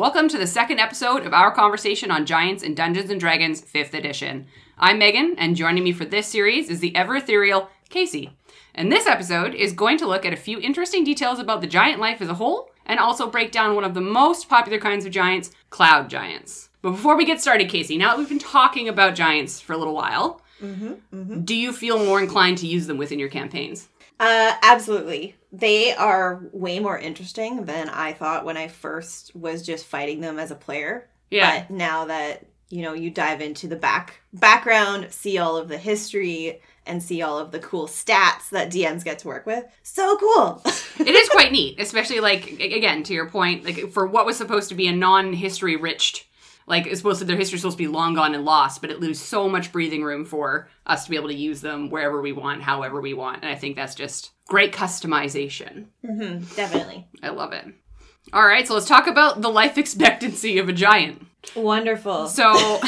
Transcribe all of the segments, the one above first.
Welcome to the second episode of our conversation on Giants and Dungeons and Dragons 5th edition. I'm Megan, and joining me for this series is the ever ethereal Casey. And this episode is going to look at a few interesting details about the giant life as a whole, and also break down one of the most popular kinds of giants, cloud giants. But before we get started, Casey, now that we've been talking about giants for a little while, do you feel more inclined to use them within your campaigns? Uh, absolutely. They are way more interesting than I thought when I first was just fighting them as a player. Yeah. But now that, you know, you dive into the back background, see all of the history and see all of the cool stats that DMs get to work with. So cool. it is quite neat, especially like again to your point, like for what was supposed to be a non-history rich, like it's supposed to their history's supposed to be long gone and lost, but it leaves so much breathing room for us to be able to use them wherever we want, however we want, and I think that's just great customization. hmm definitely. I love it. All right, so let's talk about the life expectancy of a giant. Wonderful. So,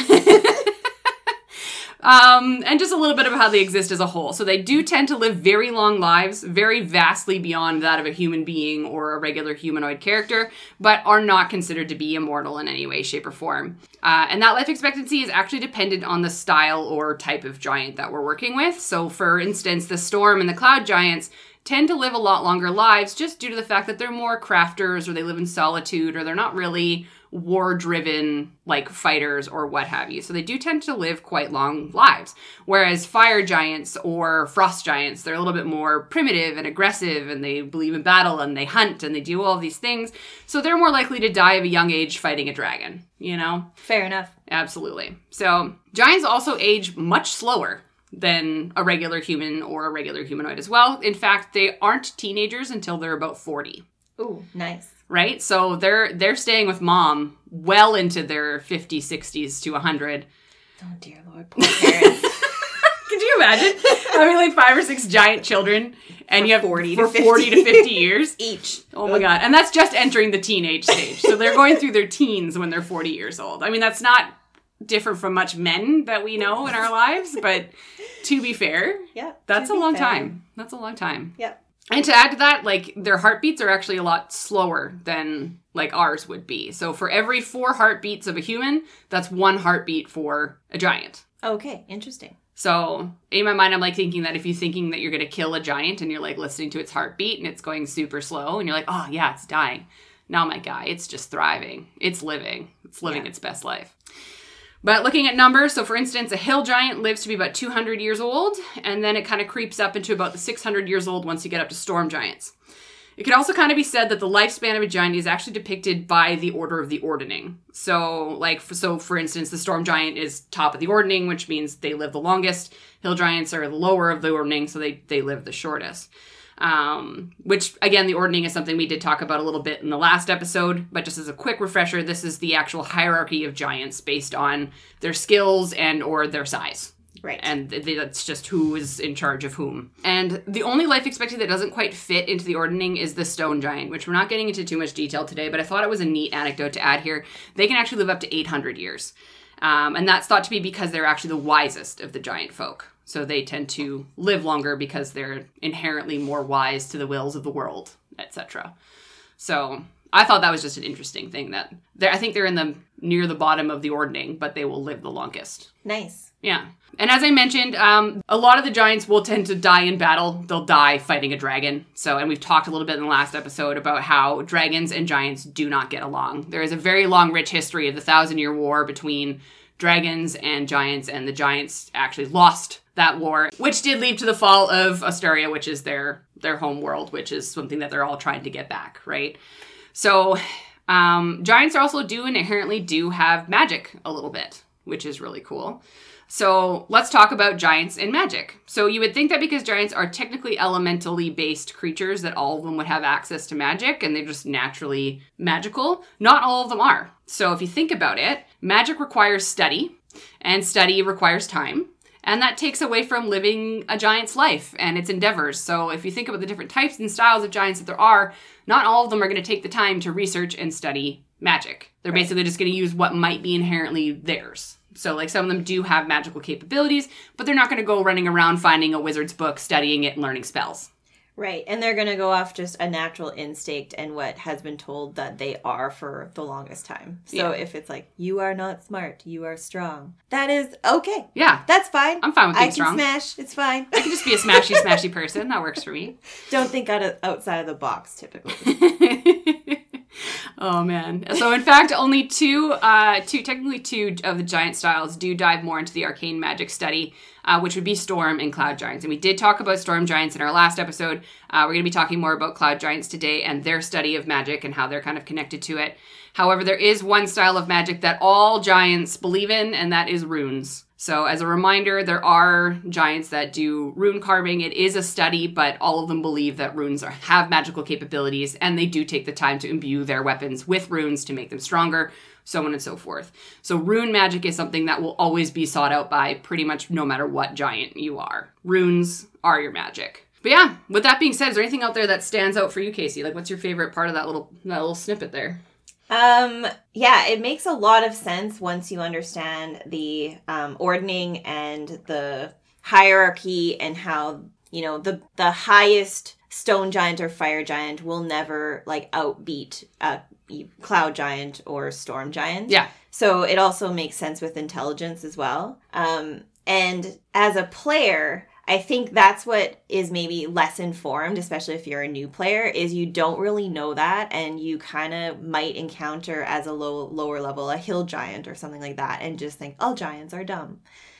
um, and just a little bit of how they exist as a whole. So, they do tend to live very long lives, very vastly beyond that of a human being or a regular humanoid character, but are not considered to be immortal in any way, shape, or form. Uh, and that life expectancy is actually dependent on the style or type of giant that we're working with. So, for instance, the storm and the cloud giants tend to live a lot longer lives just due to the fact that they're more crafters or they live in solitude or they're not really war driven like fighters or what have you. So they do tend to live quite long lives. Whereas fire giants or frost giants, they're a little bit more primitive and aggressive and they believe in battle and they hunt and they do all these things. So they're more likely to die of a young age fighting a dragon, you know? Fair enough. Absolutely. So giants also age much slower than a regular human or a regular humanoid as well. In fact, they aren't teenagers until they're about 40 Ooh, nice. right? So they're they're staying with mom well into their 50s, 60s to 100. Oh dear lord, poor parents. Could you imagine having like five or six giant children and you have 40 for to 50. 40 to 50 years? Each. Oh my god. And that's just entering the teenage stage. So they're going through their teens when they're 40 years old. I mean, that's not different from much men that we know in our lives, but to be fair, Yeah. that's a long fair. time. That's a long time. Yeah. And to add to that, like their heartbeats are actually a lot slower than like ours would be. So for every four heartbeats of a human, that's one heartbeat for a giant. Okay, interesting. So in my mind, I'm like thinking that if you're thinking that you're gonna kill a giant and you're like listening to its heartbeat and it's going super slow and you're like, oh yeah, it's dying. Now my guy, it's just thriving. It's living. It's living Yeah. its best life. But looking at numbers, so for instance, a hill giant lives to be about 200 years old, and then it kind of creeps up into about the 600 years old once you get up to storm giants. It could also kind of be said that the lifespan of a giant is actually depicted by the order of the ordning. So, like, so for instance, the storm giant is top of the ordning, which means they live the longest. Hill giants are the lower of the ordning, so they they live the shortest. Um, which again, the ordning is something we did talk about a little bit in the last episode, but just as a quick refresher, this is the actual hierarchy of giants based on their skills and or their size Right. and th- th- that's just who is in charge of whom. And the only life expectancy that doesn't quite fit into the ordning is the stone giant, which we're not getting into too much detail today, but I thought it was a neat anecdote to add here. They can actually live up to 800 years. Um, and that's thought to be because they're actually the wisest of the giant folk. So they tend to live longer because they're inherently more wise to the wills of the world, etc. So I thought that was just an interesting thing that I think they're in the near the bottom of the ordning, but they will live the longest. nice. Yeah. And as I mentioned, um, a lot of the giants will tend to die in battle. They'll die fighting a dragon. So, and we've talked a little bit in the last episode about how dragons and giants do not get along. There is a very long, rich history of the Thousand Year War between dragons and giants, and the giants actually lost that war, which did lead to the fall of Astoria, which is their their home world, which is something that they're all trying to get back, right? So, um, giants also do inherently do have magic a little bit, which is really cool. So let's talk about giants and magic. So you would think that because giants are technically elementally based creatures, that all of them would have access to magic and they're just naturally magical. Not all of them are. So if you think about it, magic requires study, and study requires time. And that takes away from living a giant's life and its endeavors. So, if you think about the different types and styles of giants that there are, not all of them are going to take the time to research and study magic. They're basically just going to use what might be inherently theirs. So, like, some of them do have magical capabilities, but they're not going to go running around finding a wizard's book, studying it, and learning spells. Right. And they're going to go off just a natural instinct and what has been told that they are for the longest time. So Yeah. if it's like, you are not smart, you are strong, that is okay. Yeah. That's fine. I'm fine with I being can strong. smash. It's fine. I can just be a smashy, smashy person. That works for me. Don't think out of, outside of the box, typically. oh man. So in fact, only two, uh, two technically two of the giant styles do dive more into the arcane magic study, uh, which would be storm and cloud giants. And we did talk about storm giants in our last episode. Uh, we're going to be talking more about cloud giants today and their study of magic and how they're kind of connected to it. However, there is one style of magic that all giants believe in, and that is runes. So, as a reminder, there are giants that do rune carving. It is a study, but all of them believe that runes are, have magical capabilities, and they do take the time to imbue their weapons with runes to make them stronger, so on and so forth. So, rune magic is something that will always be sought out by pretty much no matter what giant you are. Runes are your magic. But yeah, with that being said, is there anything out there that stands out for you, Casey? Like, what's your favorite part of that little that little snippet there? Um, yeah, it makes a lot of sense once you understand the um, ordning and the hierarchy and how you know the the highest stone giant or fire giant will never like outbeat a cloud giant or storm giant. Yeah. So it also makes sense with intelligence as well. Um, and as a player, I think that's what is maybe less informed, especially if you're a new player, is you don't really know that, and you kind of might encounter as a low lower level a hill giant or something like that, and just think all giants are dumb.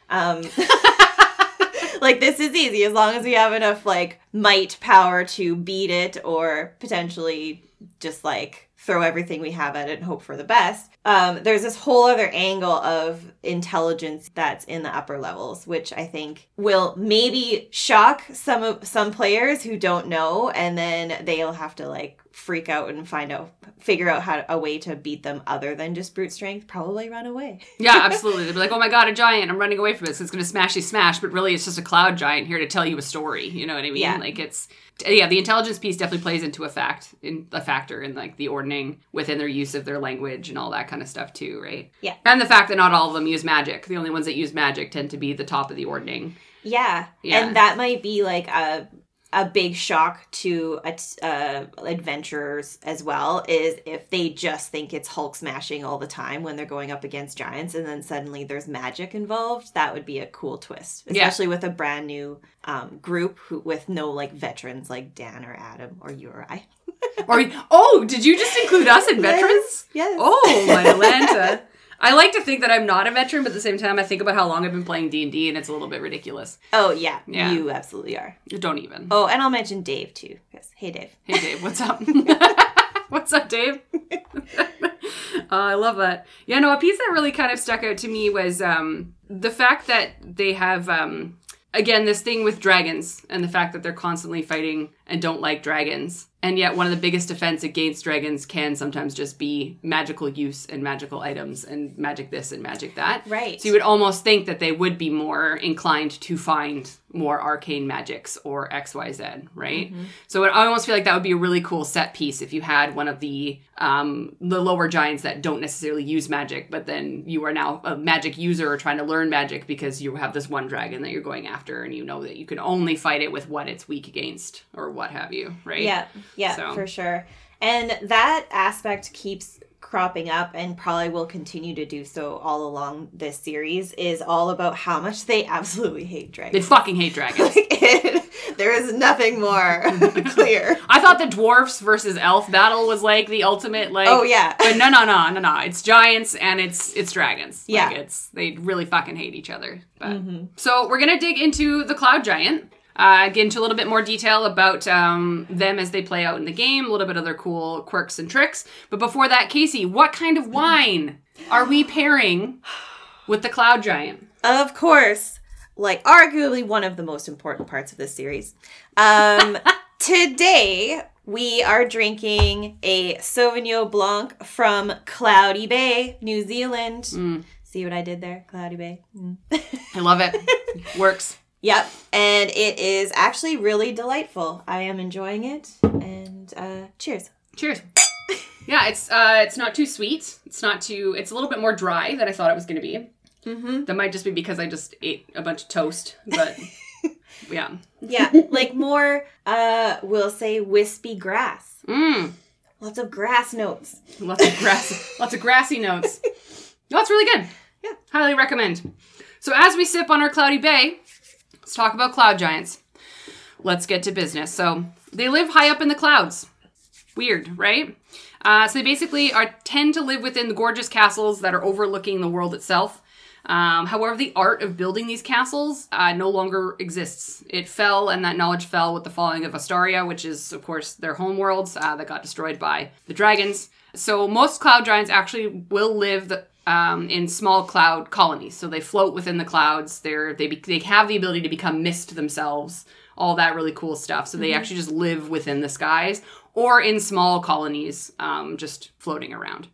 Um, like this is easy as long as we have enough like might power to beat it, or potentially just like throw everything we have at it and hope for the best. Um, there's this whole other angle of intelligence that's in the upper levels, which I think will maybe shock some of some players who don't know, and then they'll have to like freak out and find out, figure out how a way to beat them other than just brute strength. Probably run away. Yeah, absolutely. They'd be like, "Oh my god, a giant! I'm running away from this. It's going to smashy smash." But really, it's just a cloud giant here to tell you a story. You know what I mean? Yeah. Like it's yeah. The intelligence piece definitely plays into a fact in a factor in like the ordning within their use of their language and all that kind of stuff too, right? Yeah. And the fact that not all of them use magic. The only ones that use magic tend to be the top of the ordning. Yeah. Yeah. And that might be like a a big shock to uh, adventurers as well is if they just think it's Hulk smashing all the time when they're going up against giants and then suddenly there's magic involved. That would be a cool twist, Yeah. especially with a brand new um, group who, with no like veterans like Dan or Adam or you or I. Or oh, did you just include us in veterans? Yes. Oh, my Atlanta. I like to think that I'm not a veteran, but at the same time, I think about how long I've been playing D and D, and it's a little bit ridiculous. Oh yeah, Yeah. you absolutely are. Don't even. Oh, and I'll mention Dave too. Yes. Hey Dave. Hey Dave, what's up? what's up, Dave? uh, I love that. Yeah, no, a piece that really kind of stuck out to me was um, the fact that they have, um, again, this thing with dragons and the fact that they're constantly fighting and don't like dragons. And yet, one of the biggest defense against dragons can sometimes just be magical use and magical items and magic this and magic that. Right. So you would almost think that they would be more inclined to find more arcane magics or XYZ, right? So it, I almost feel like that would be a really cool set piece if you had one of the um, the lower giants that don't necessarily use magic, but then you are now a magic user or trying to learn magic because you have this one dragon that you're going after and you know that you can only fight it with what it's weak against or what have you, right? Yeah, yeah, So- for sure. And that aspect keeps cropping up and probably will continue to do so all along this series is all about how much they absolutely hate dragons. They fucking hate dragons. there is nothing more clear. I thought the dwarfs versus elf battle was like the ultimate like Oh yeah. But no, no, no, no, no. It's giants and it's it's dragons. Yeah. it's they really fucking hate each other. But Mm-hmm. so we're gonna dig into the cloud giant. Uh, get into a little bit more detail about um, them as they play out in the game, a little bit of their cool quirks and tricks. But before that, Casey, what kind of wine are we pairing with the cloud giant? Of course, like arguably one of the most important parts of this series. Um, today we are drinking a Sauvignon Blanc from Cloudy Bay, New Zealand. Mm. See what I did there, Cloudy Bay. Mm. I love it. Works. Yep, and it is actually really delightful. I am enjoying it, and uh, cheers. Cheers. Yeah, it's uh, it's not too sweet. It's not too. It's a little bit more dry than I thought it was going to be. Mm-hmm. That might just be because I just ate a bunch of toast, but Yeah. Yeah, like more, uh, we'll say wispy grass. Mm. Lots of grass notes. Lots of grass, lots of grassy notes. No, that's really good. Yeah. Highly recommend. So as we sip on our cloudy bay, let's talk about cloud giants. Let's get to business. So they live high up in the clouds. Weird, right? Uh, so they basically are tend to live within the gorgeous castles that are overlooking the world itself. Um, however, the art of building these castles uh, no longer exists. It fell, and that knowledge fell with the falling of Ostoria, which is, of course, their home worlds uh, that got destroyed by the dragons. So most cloud giants actually will live the, um, in small cloud colonies. So they float within the clouds. They're they be, they have the ability to become mist themselves. All that really cool stuff. So they actually just live within the skies or in small colonies, um, just floating around.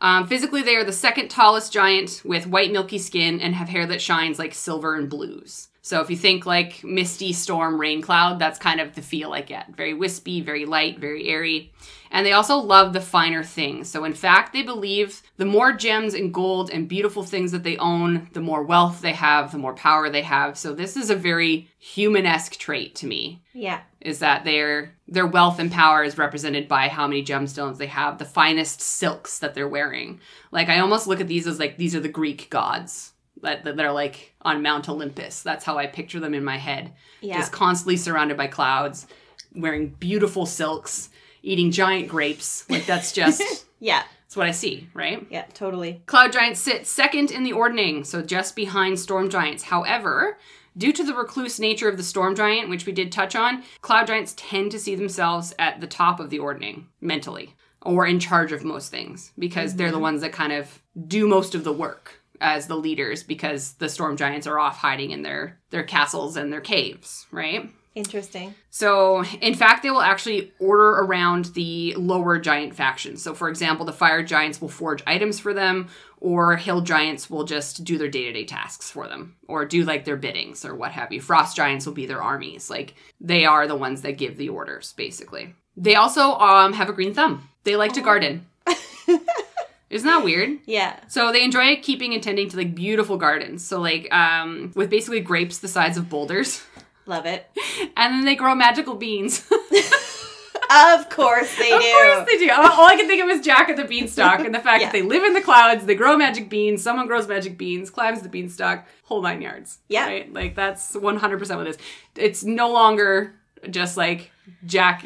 Um, physically, they are the second tallest giant with white milky skin and have hair that shines like silver and blues. So if you think like misty storm rain cloud, that's kind of the feel I get. Very wispy, very light, very airy. And they also love the finer things. So in fact, they believe the more gems and gold and beautiful things that they own, the more wealth they have, the more power they have. So this is a very human-esque trait to me Yeah. is that their their wealth and power is represented by how many gemstones they have, the finest silks that they're wearing. Like I almost look at these as like these are the Greek gods that that are like on Mount Olympus. That's how I picture them in my head. Yeah. Just constantly surrounded by clouds, wearing beautiful silks, eating giant grapes. Like that's just Yeah. that's what I see, right? Yeah, totally. Cloud giants sit second in the ordning, so just behind storm giants. However, due to the recluse nature of the storm giant, which we did touch on, cloud giants tend to see themselves at the top of the ordning mentally or in charge of most things because they're the mm-hmm. ones that kind of do most of the work as the leaders because the storm giants are off hiding in their their castles and their caves, right? Interesting. So, in fact, they will actually order around the lower giant factions. So, for example, the fire giants will forge items for them, or hill giants will just do their day to day tasks for them, or do like their biddings or what have you. Frost giants will be their armies. Like, they are the ones that give the orders, basically. They also um, have a green thumb, they like to garden. Isn't that weird? Yeah. So they enjoy keeping and tending to like beautiful gardens. So like um with basically grapes the size of boulders. Love it. And then they grow magical beans. Of course they do. Of course they do. All I can think of is Jack and the Beanstalk and the fact Yeah. that they live in the clouds, they grow magic beans, someone grows magic beans, climbs the beanstalk, whole nine yards. Yeah. Right? Like that's 100% what it is. It's no longer just like Jack.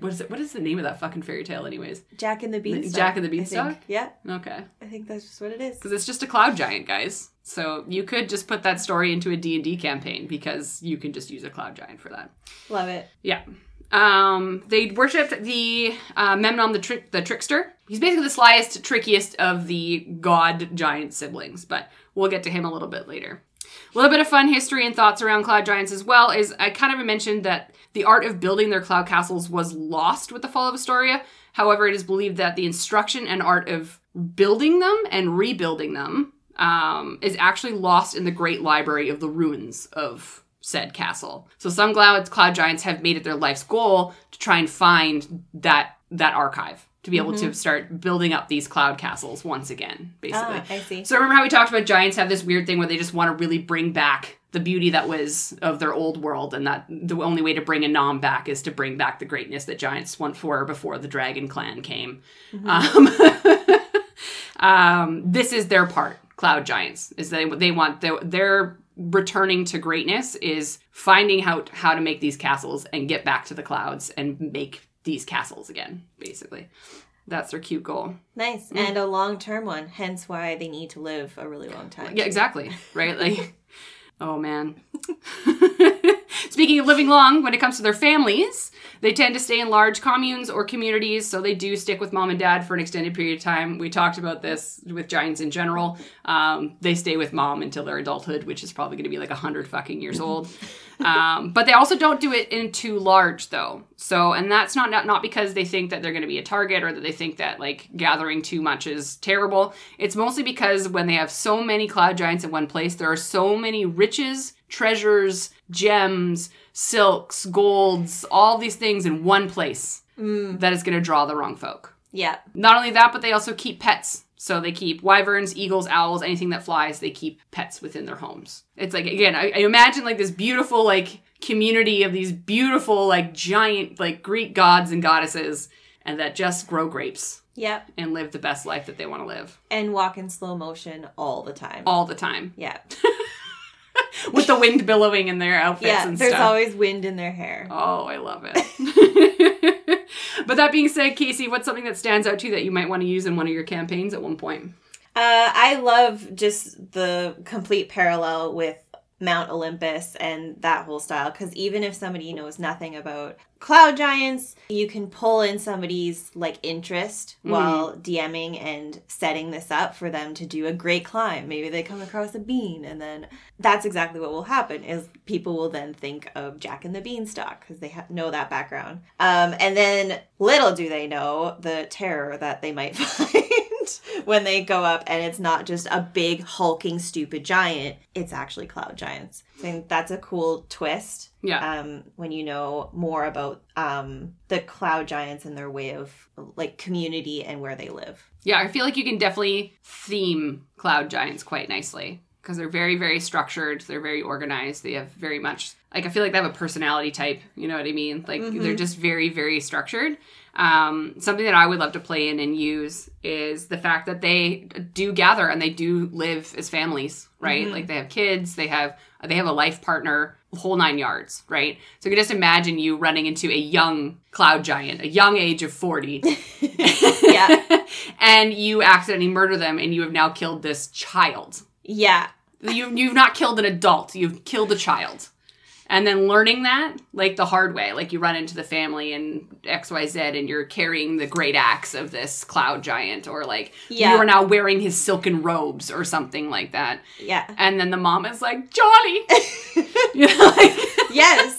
What is it? What is the name of that fucking fairy tale, anyways? Jack and the Beanstalk. Jack and the Beanstalk? Yeah, Okay. I think that's just what it is. Because it's just a cloud giant, guys. So you could just put that story into a D&D campaign because you can just use a cloud giant for that. Love it. Yeah. Um, they worshipped the uh, Memnor the, trick the trickster. He's basically the slyest, trickiest of the god giant siblings, but we'll get to him a little bit later. A little bit of fun history and thoughts around cloud giants as well is I kind of mentioned that the art of building their cloud castles was lost with the fall of Ostoria. However, it is believed that the instruction and art of building them and rebuilding them um, is actually lost in the great library of the ruins of said castle. So some cloud cloud giants have made it their life's goal to try and find that that archive to be able to start building up these cloud castles once again, basically. Ah, I see. So remember how we talked about giants have this weird thing where they just want to really bring back the beauty that was of their old world, and that the only way to bring Annam back is to bring back the greatness that giants once for before the dragon clan came. Um, um, this is their part. Cloud giants is they they want their, their returning to greatness is finding how how to make these castles and get back to the clouds and make these castles again. Basically, that's their cute goal. Nice. Mm. And a long term one, hence why they need to live a really long time. Yeah, exactly. Right? Like, oh man. Speaking of living long, when it comes to their families, they tend to stay in large communes or communities, so they do stick with mom and dad for an extended period of time. We talked about this with giants in general. Um, they stay with mom until their adulthood, which is probably going to be like 100 fucking years old. Um, but they also don't do it in too large, though. So, and that's not, not not because they think that they're going to be a target or that they think that like gathering too much is terrible. It's mostly because when they have so many cloud giants in one place, there are so many riches, treasures, gems, silks, golds, all these things in one place mm. that is going to draw the wrong folk. Yeah. Not only that, but they also keep pets. So they keep wyverns, eagles, owls, anything that flies, they keep pets within their homes. It's like, again, I, I imagine like this beautiful, like, community of these beautiful, like, giant, like, Greek gods and goddesses, and that just grow grapes Yep. and live the best life that they want to live And walk in slow motion all the time. all the time yeah. with the wind billowing in their outfits Yeah. and There's stuff. always wind in their hair. Oh, I love it. but that being said, Casey, what's something that stands out to you that you might want to use in one of your campaigns at one point? Uh, I love just the complete parallel with Mount Olympus and that whole style because even if somebody knows nothing about cloud giants, you can pull in somebody's like interest while DMing and setting this up for them to do a great climb. Maybe they come across a bean and then that's exactly what will happen is people will then think of Jack and the Beanstalk because they ha- know that background. Um, and then little do they know the terror that they might find when they go up and it's not just a big hulking stupid giant it's actually cloud giants i think that's a cool twist Yeah. um, when you know more about um, the cloud giants and their way of like community and where they live Yeah, I feel like you can definitely theme cloud giants quite nicely because they're very, very structured. They're very organized. They have very much, like, I feel like they have a personality type. You know what I mean? Like, they're just very, very structured. Um, something that I would love to play in and use is the fact that they do gather and they do live as families, right? Like, they have kids, they have they have a life partner, whole nine yards, right? So you can just imagine you running into a young cloud giant, a young age of 40, yeah and you accidentally murder them and you have now killed this child. yeah You, you've not killed an adult, you've killed a child. And then learning that, like the hard way, like you run into the family and XYZ and you're carrying the great axe of this cloud giant, or like Yeah. you are now wearing his silken robes or something like that. yeah And then the mom is like, Johnny! you know, like, yes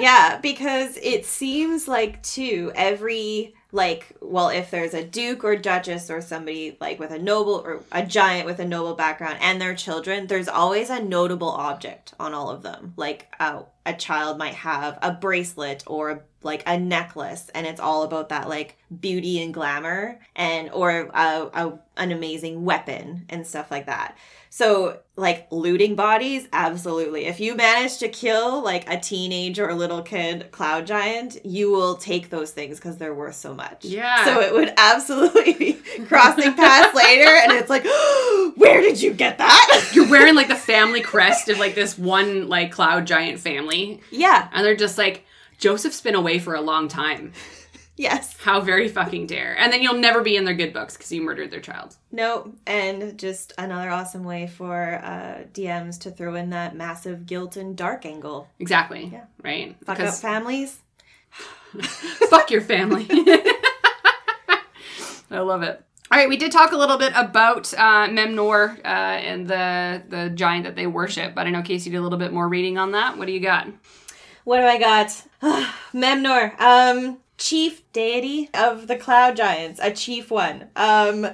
yeah because it seems like too every like well if there's a duke or duchess or somebody like with a noble or a giant with a noble background and their children there's always a notable object on all of them. Like uh, a child might have a bracelet or like a necklace and it's all about that like beauty and glamour and or a, a, an amazing weapon and stuff like that so, like looting bodies, absolutely. If you manage to kill like a teenage or a little kid cloud giant, you will take those things because they're worth so much. Yeah. So it would absolutely be crossing paths later, and it's like, where did you get that? you're wearing like the family crest of like this one like cloud giant family. yeah. And they're just like, Joseph's been away for a long time. Yes. How very fucking dare. And then you'll never be in their good books because you murdered their child. No. And just another awesome way for uh, DMs to throw in that massive guilt and dark angle. Exactly. Yeah. Right? Fuck up families. fuck your family. I love it. All right, we did talk a little bit about uh, Memnor uh, and the the giant that they worship, but I know Casey did a little bit more reading on that. What do you got? What do I got? Memnor, um, chief deity of the cloud giants, a chief one. Um,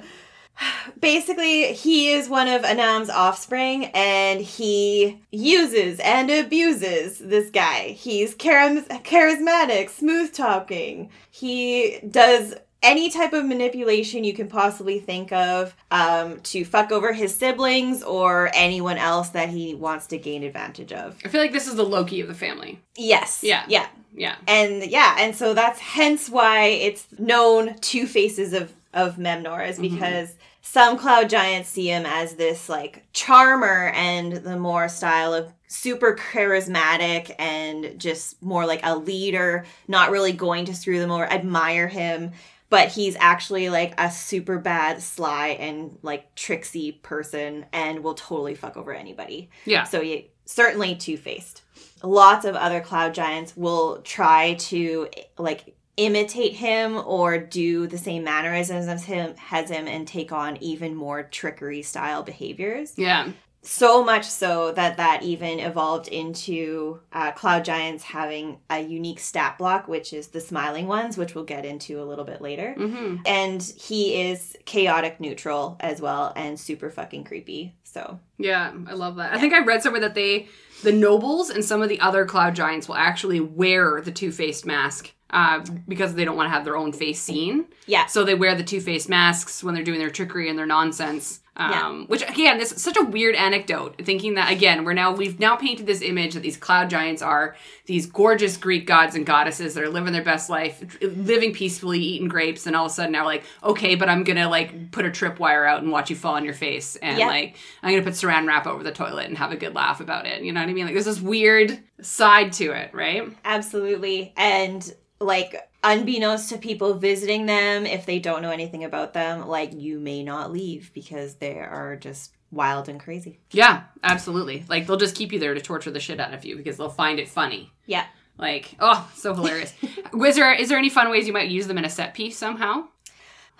basically, he is one of Annam's offspring, and he uses and abuses this guy. He's charis- charismatic, smooth talking. He does any type of manipulation you can possibly think of um, to fuck over his siblings or anyone else that he wants to gain advantage of. I feel like this is the Loki of the family. Yes. Yeah. Yeah. Yeah. And yeah, and so that's hence why it's known two faces of of Memnor is because some cloud giants see him as this like charmer and the more style of super charismatic and just more like a leader, not really going to screw them or admire him. But he's actually like a super bad, sly, and like tricksy person and will totally fuck over anybody. Yeah. So he certainly two faced. Lots of other cloud giants will try to like imitate him or do the same mannerisms as him as him and take on even more trickery style behaviors. Yeah. So much so that that even evolved into uh, cloud giants having a unique stat block, which is the smiling ones, which we'll get into a little bit later. hmm And he is chaotic neutral as well and super fucking creepy. So Yeah, I love that. I think I read somewhere that they, the nobles and some of the other cloud giants will actually wear the two faced mask uh, because they don't want to have their own face seen. Yeah. So they wear the two face masks when they're doing their trickery and their nonsense. Um, Yeah. Which again, this is such a weird anecdote. Thinking that again, we're now we've now painted this image that these cloud giants are these gorgeous Greek gods and goddesses that are living their best life, living peacefully, eating grapes, and all of a sudden now like, okay, but I'm gonna like put a tripwire out and watch you fall on your face, and Yeah. like I'm gonna put Saran wrap over the toilet and have a good laugh about it. You know what I mean? Like there's this weird side to it, right? Absolutely. And like unbeknownst to people visiting them, if they don't know anything about them, like you may not leave because they are just wild and crazy. Yeah, absolutely. Like they'll just keep you there to torture the shit out of you because they'll find it funny. Yeah. Like, oh, so hilarious. is there is there any fun ways you might use them in a set piece somehow?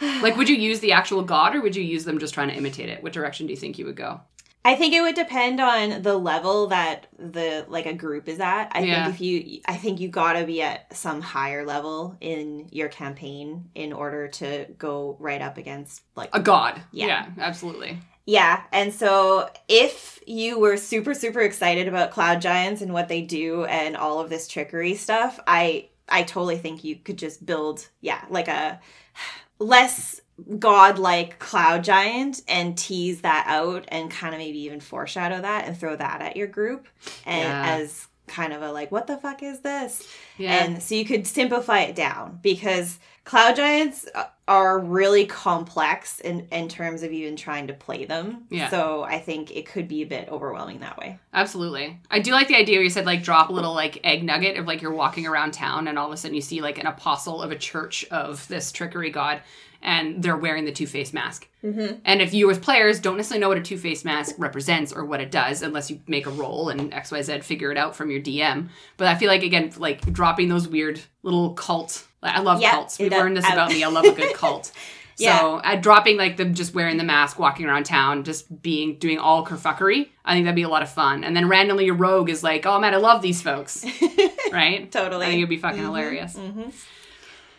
Like, would you use the actual god or would you use them just trying to imitate it? What direction do you think you would go? I think it would depend on the level that the like a group is at. I Yeah. think if you I think you got to be at some higher level in your campaign in order to go right up against like A god. Yeah. absolutely. Yeah, and so if you were super super excited about cloud giants and what they do and all of this trickery stuff, I I totally think you could just build yeah, like a less godlike cloud giant and tease that out and kind of maybe even foreshadow that and throw that at your group and Yeah. as kind of a like what the fuck is this? Yeah. And so you could simplify it down because cloud giants uh, are really complex in, in terms of even trying to play them. Yeah. So I think it could be a bit overwhelming that way. Absolutely. I do like the idea where you said like drop a little like egg nugget of like you're walking around town and all of a sudden you see like an apostle of a church of this trickery god and they're wearing the two face mask. Mm-hmm. And if you as players don't necessarily know what a two face mask represents or what it does, unless you make a roll and XYZ figure it out from your DM. But I feel like again, like dropping those weird little cult. Like, I love Yeah, cults. We've learned this about me. I love a good cult. Yeah. So uh, dropping like them just wearing the mask, walking around town, just being doing all kerfuckery. I think that'd be a lot of fun. And then randomly your rogue is like, "Oh man, I love these folks," right? Totally. I think it'd be fucking hilarious. Mm-hmm.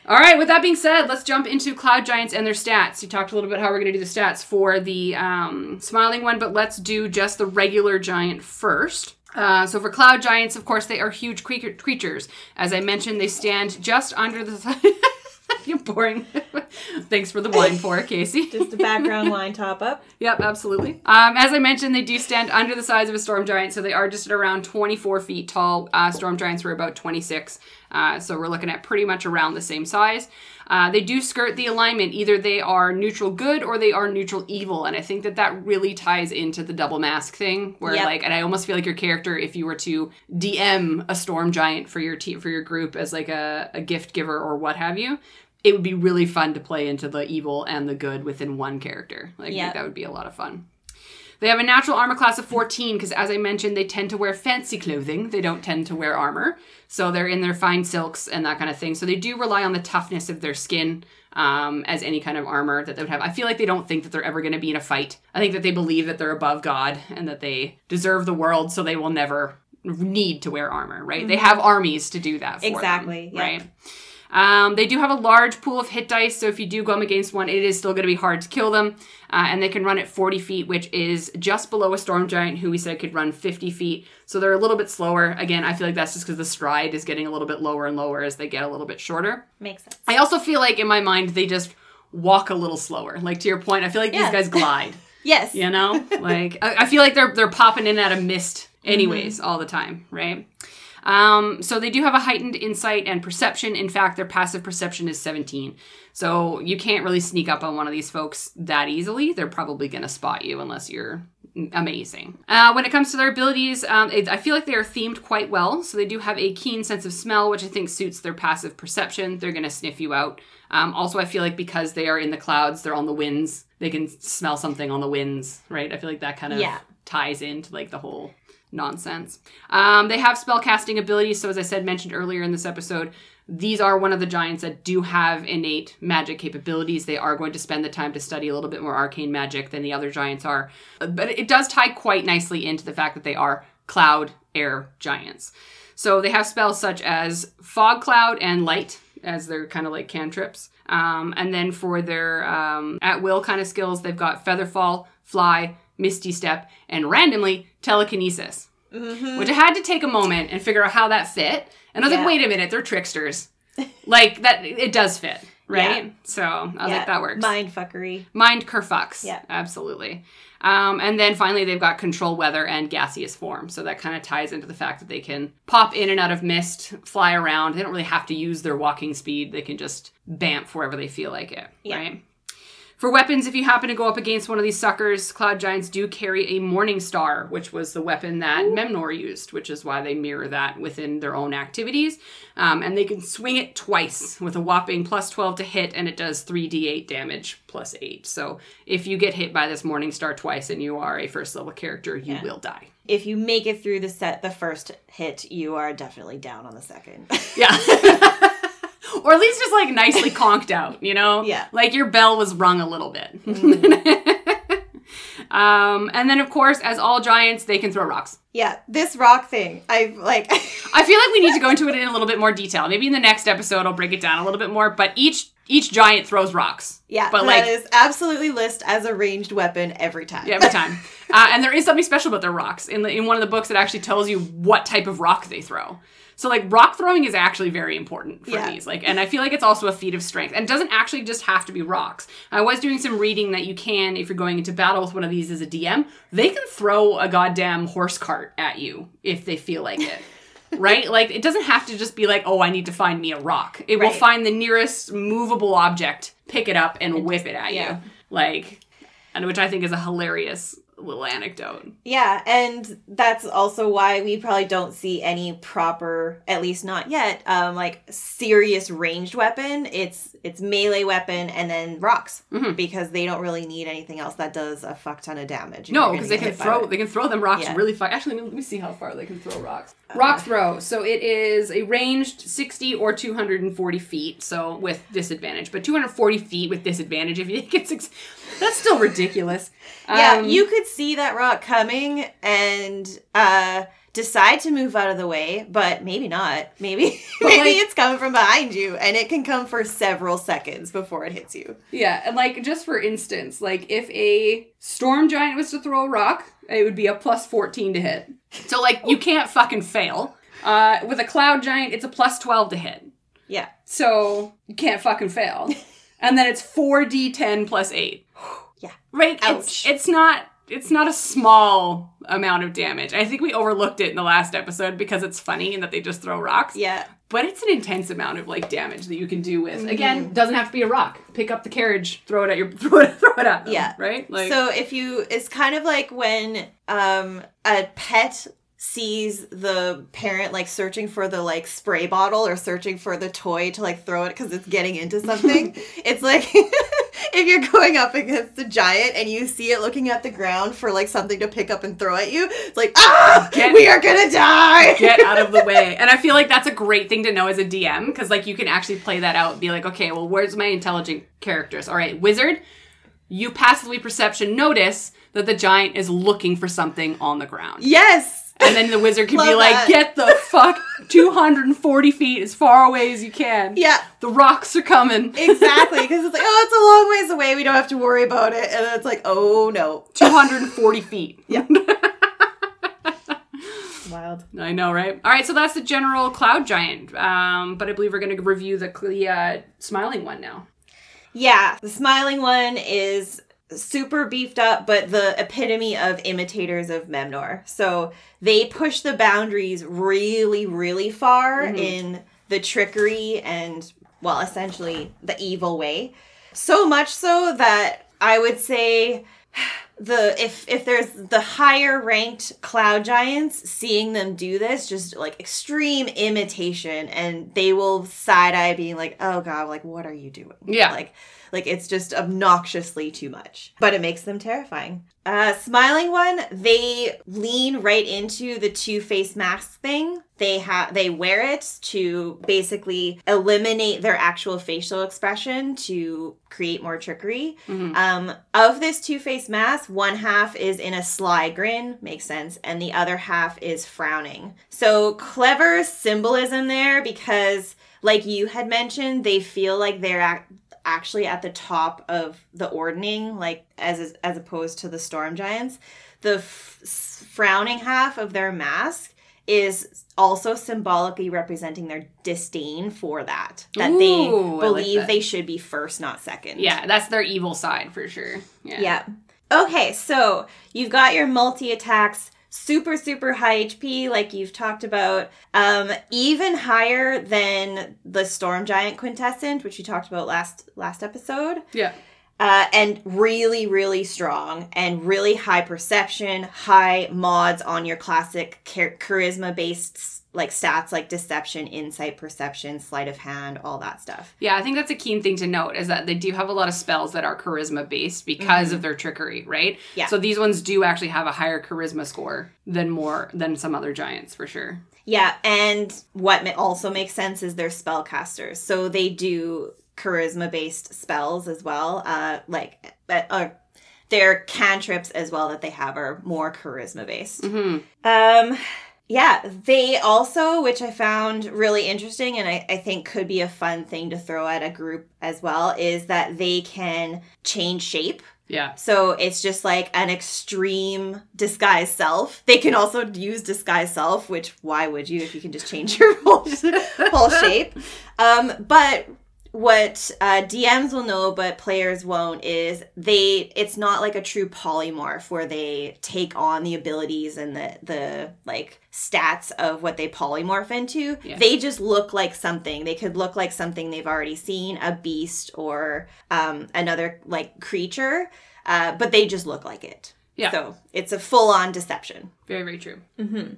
All right, with that being said, let's jump into Cloud Giants and their stats. You talked a little bit how we're going to do the stats for the um, Smiling one, but let's do just the regular giant first. Uh, so for Cloud Giants, of course, they are huge cre- creatures. As I mentioned, they stand just under the. You're boring. Thanks for the wine pour, Casey. Just a background line top up. Yep, absolutely. Um, as I mentioned, they do stand under the size of a storm giant, so they are just at around 24 feet tall. Uh, storm giants were about 26, uh, so we're looking at pretty much around the same size. Uh, they do skirt the alignment. Either they are neutral good or they are neutral evil, and I think that that really ties into the double mask thing, where Yep. like, and I almost feel like your character, if you were to DM a storm giant for your team for your group as like a, a gift giver or what have you. It would be really fun to play into the evil and the good within one character. Like, I think that would be a lot of fun. They have a natural armor class of 14 because, as I mentioned, they tend to wear fancy clothing. They don't tend to wear armor. So they're in their fine silks and that kind of thing. So they do rely on the toughness of their skin um, as any kind of armor that they would have. I feel like they don't think that they're ever going to be in a fight. I think that they believe that they're above God and that they deserve the world, so they will never need to wear armor, right? They have armies to do that for them, Exactly, yeah. right? Um, they do have a large pool of hit dice, so if you do go up against one, it is still going to be hard to kill them. Uh, and they can run at 40 feet, which is just below a storm giant who we said could run 50 feet. So they're a little bit slower. Again, I feel like that's just because the stride is getting a little bit lower and lower as they get a little bit shorter. Makes sense. I also feel like in my mind, they just walk a little slower. Like to your point, I feel like Yeah. these guys glide. Yes. You know, like I, I feel like they're they're popping in out of mist anyways all the time, right? Um, so they do have a heightened insight and perception. In fact, their passive perception is 17. So you can't really sneak up on one of these folks that easily. They're probably going to spot you unless you're amazing. Uh, when it comes to their abilities, um, it, I feel like they are themed quite well. So they do have a keen sense of smell, which I think suits their passive perception. They're going to sniff you out. Um, also, I feel like because they are in the clouds, they're on the winds. They can smell something on the winds, right? I feel like that kind of Yeah. ties into like the whole nonsense. Um, they have spell casting abilities. So as I said, mentioned earlier in this episode, these are one of the giants that do have innate magic capabilities. They are going to spend the time to study a little bit more arcane magic than the other giants are. But it does tie quite nicely into the fact that they are cloud air giants. So they have spells such as fog cloud and light as they're kind of like cantrips. Um, and then for their um, at will kind of skills, they've got featherfall, fly, misty step, and randomly telekinesis. Which I had to take a moment and figure out how that fit. And I was Yeah. like, wait a minute, they're tricksters. like that, it does fit, right? Yeah. So I was Yeah, like, that works. Mind fuckery. Mind kerfucks. Yeah. Absolutely. Um, and then finally, they've got control weather and gaseous form. So that kind of ties into the fact that they can pop in and out of mist, fly around. They don't really have to use their walking speed. They can just bamf wherever they feel like it. Right? For weapons, if you happen to go up against one of these suckers, Cloud Giants do carry a Morning Star, which was the weapon that Memnor used, which is why they mirror that within their own activities. Um, and they can swing it twice with a whopping plus 12 to hit, and it does 3d8 damage plus 8. So if you get hit by this Morning Star twice and you are a first level character, you will die. If you make it through the set, the first hit, you are definitely down on the second. Yeah. or at least just like nicely conked out, you know? Yeah. Like your bell was rung a little bit. um, and then, of course, as all giants, they can throw rocks. yeah, this rock thing, I've like, I feel like we need to go into it in a little bit more detail. Maybe in the next episode, I'll break it down a little bit more. But each each giant throws rocks. yeah, But, like- is absolutely list as a ranged weapon every time. Yeah, every time. uh, and there is something special about their rocks. In, the, in one of the books, it actually tells you what type of rock they throw. So, like, rock throwing is actually very important for Yeah. these. Like, and I feel like it's also a feat of strength. And it doesn't actually just have to be rocks. I was doing some reading that you can, if you're going into battle with one of these as a DM, they can throw a goddamn horse cart at you if they feel like it. right? Like, it doesn't have to just be like, oh, I need to find me a rock. It will find the nearest movable object, pick it up, and whip it at yeah. you. Like, and which I think is a hilarious little anecdote. Yeah, and that's also why we probably don't see any proper, at least not yet, um, like serious ranged weapon. It's it's melee weapon and then rocks Mhm. because they don't really need anything else that does a fuck ton of damage. No, because they can throw they can throw them rocks Yeah. really far. Actually, let me see how far they can throw rocks. Rock throw. So it is a ranged 60 or 240 feet. So with disadvantage, but 240 feet with disadvantage. If you get six. that's still ridiculous. Yeah, Um, you could see that rock coming and uh decide to move out of the way, but maybe not. Maybe maybe like- it's coming from behind you and it can come for several seconds before it hits you. Yeah, and like just for instance, like if a storm giant was to throw a rock, it would be a plus 14 to hit. So like you can't fucking fail. Uh, with a cloud giant, it's a plus 12 to hit. Yeah. So you can't fucking fail. and then it's 4d10 plus 8. Yeah. Right? It's Ouch. it's not it's not a small amount of damage. I think we overlooked it in the last episode because it's funny and that they just throw rocks. Yeah. But it's an intense amount of like damage that you can do with. Mm-hmm. Again, doesn't have to be a rock. Pick up the carriage, throw it at your throw it, throw it at them, Yeah. Right? Like so if you it's kind of like when um a pet sees the parent like searching for the like spray bottle or searching for the toy to like throw it because it's getting into something it's like if you're going up against a giant and you see it looking at the ground for like something to pick up and throw at you it's like ah Get- we are gonna die get out of the way. And I feel like that's a great thing to know as a DM because like you can actually play that out and be like, okay, well, where's my intelligent characters? All right, wizard, you passively perception notice that the giant is looking for something on the ground. yes And then the wizard can be like, that. get the fuck 240 feet as far away as you can. yeah The rocks are coming. exactly because it's like oh it's a long ways away we don't have to worry about it and then it's like oh no 240 feet. Yeah. wild I know, right? All right, so that's the general cloud giant. Um, but I believe we're going to review the, the uh, smiling one now. Yeah, the smiling one is super beefed up, but the epitome of imitators of Memnor. So they push the boundaries really, really far Mhm. in the trickery and, well, essentially the evil way. So much so that I would say the if if there's the higher ranked cloud giants seeing them do this just like extreme imitation and they will side eye being like oh god like what are you doing Yeah. like like it's just obnoxiously too much but it makes them terrifying uh smiling one they lean right into the two face mask thing they have they wear it to basically eliminate their actual facial expression to create more trickery Mhm. um, of this two face mask, one half is in a sly grin, makes sense, and the other half is frowning. So clever symbolism there because, like you had mentioned, they feel like they're ac- actually at the top of the ordning, like as as opposed to the storm giants. The f- frowning half of their mask is also symbolically representing their disdain for that. That Ooh, they believe that. they should be first, not second. Yeah, that's their evil side for sure. Yeah. Yeah. Okay, so you've got your multi attacks, super, super high HP, like you've talked about. Um, even higher than the Storm Giant Quintessent, which you talked about last last episode. Yeah. Uh, and really, really strong and really high perception, high mods on your classic char- charisma based like stats like deception, insight, perception, sleight of hand, all that stuff. Yeah, I think that's a keen thing to note is that they do have a lot of spells that are charisma based because of their trickery, right? Mm-hmm. Yeah. So these ones do actually have a higher charisma score than more than some other giants for sure. Yeah, and what also makes sense is they're spellcasters. So they do charisma based spells as well. Uh, like, uh, uh, their cantrips as well that they have are more charisma based. hmm Um, yeah, they also, which I found really interesting and I, I think could be a fun thing to throw at a group as well, is that they can change shape. Yeah. So it's just like an extreme disguise self. They can also use disguise self, which why would you if you can just change your whole, whole shape? Um, but what uh, DMs will know but players won't is they it's not like a true polymorph where they take on the abilities and the the like stats of what they polymorph into. Yeah. They just look like something. They could look like something they've already seen, a beast or um, another like creature, uh, but they just look like it. Yeah. So it's a full on deception. Very, very true. Mm-hmm.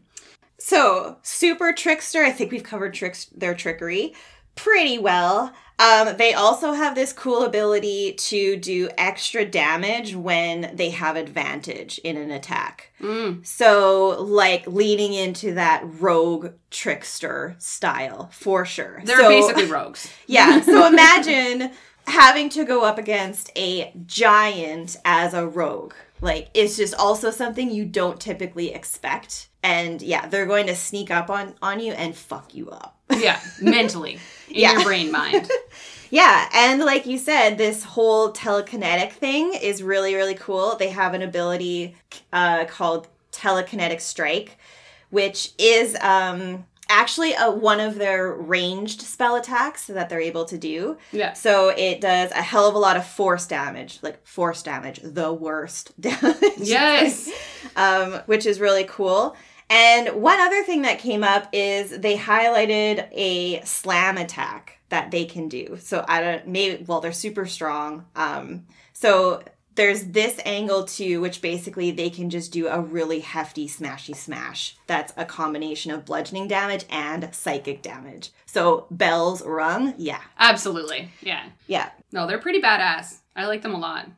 So, super trickster. I think we've covered tricks their trickery pretty well. Um, they also have this cool ability to do extra damage when they have advantage in an attack. Mm. So, like leaning into that rogue trickster style for sure. They're So- basically rogues. yeah. So imagine having to go up against a giant as a rogue. Like it's just also something you don't typically expect. And yeah, they're going to sneak up on on you and fuck you up. Yeah, mentally in Yeah. your brain mind. Yeah, and like you said, this whole telekinetic thing is really really cool. They have an ability uh, called telekinetic strike, which is um, actually a, one of their ranged spell attacks that they're able to do. Yeah. So it does a hell of a lot of force damage, like force damage, the worst damage. Yes. um, which is really cool. And one other thing that came up is they highlighted a slam attack that they can do. So I don't maybe well they're super strong. Um, so there's this angle too, which basically they can just do a really hefty smashy smash. That's a combination of bludgeoning damage and psychic damage. So bells rung, yeah, Absolutely. Yeah. yeah. No, they're pretty badass. I like them a lot.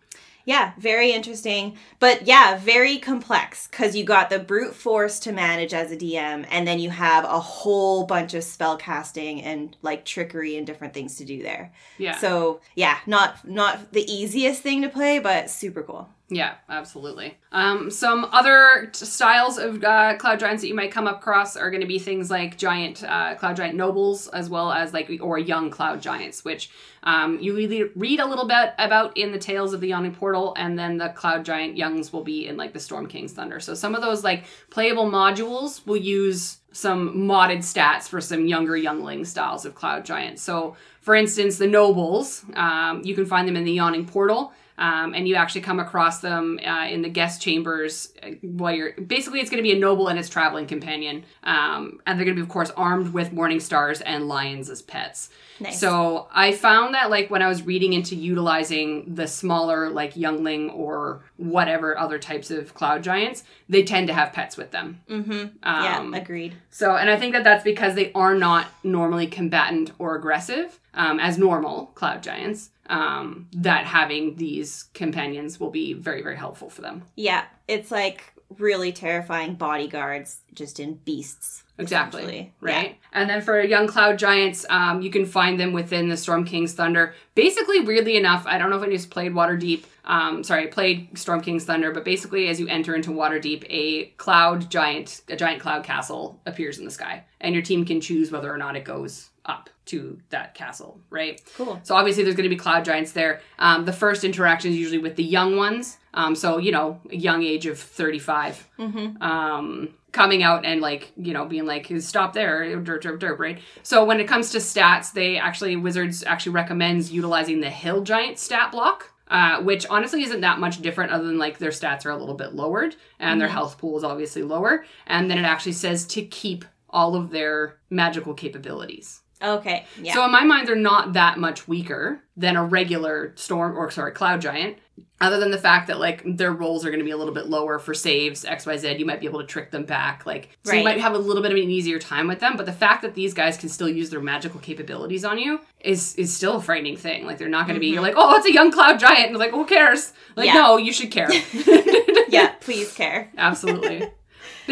Yeah, very interesting. But yeah, very complex because you got the brute force to manage as a DM, and then you have a whole bunch of spell casting and like trickery and different things to do there. Yeah. So yeah, not not the easiest thing to play, but super cool. Yeah, absolutely. Um, some other t- styles of uh, cloud giants that you might come across are going to be things like giant uh, cloud giant nobles, as well as like or young cloud giants, which um, you really read a little bit about in the Tales of the Yawning Portal, and then the cloud giant youngs will be in like the Storm King's Thunder. So some of those like playable modules will use some modded stats for some younger youngling styles of cloud giants. So, for instance, the nobles, um, you can find them in the Yawning Portal. Um, and you actually come across them uh, in the guest chambers uh, while you're basically it's going to be a noble and its traveling companion um, and they're going to be of course armed with morning stars and lions as pets Nice. so i found that like when i was reading into utilizing the smaller like youngling or whatever other types of cloud giants they tend to have pets with them Mm-hmm. um, yeah, agreed. so, and I think that that's because they are not normally combatant or aggressive um, as normal cloud giants. Um, that having these companions will be very, very helpful for them. Yeah, it's like really terrifying bodyguards just in beasts. Exactly. Right. And then for young cloud giants, um, you can find them within the Storm King's Thunder. Basically, weirdly enough, I don't know if anyone's played Waterdeep. Um, sorry, played Storm King's Thunder, but basically, as you enter into Waterdeep, a cloud giant, a giant cloud castle appears in the sky, and your team can choose whether or not it goes up. To that castle, right? Cool. So obviously there's going to be cloud giants there. Um, the first interaction is usually with the young ones. Um, so you know, a young age of 35. Mm-hmm. Um, coming out and like you know being like stop there derp derp derp right so when it comes to stats they actually wizards actually recommends utilizing the hill giant stat block uh, which honestly isn't that much different other than like their stats are a little bit lowered and their health pool is obviously lower and then it actually says to keep all of their magical capabilities Okay. Yeah. so in my mind, they're not that much weaker than a regular storm or sorry, cloud giant. Other than the fact that like their rolls are going to be a little bit lower for saves X Y Z, you might be able to trick them back. Like so, you might have a little bit of an easier time with them. But the fact that these guys can still use their magical capabilities on you is is still a frightening thing. Like they're not going to be you're like, oh, it's a young cloud giant, and like who cares? Like Mm-hmm. Yeah. no, you should care. yeah. Please care. Absolutely. But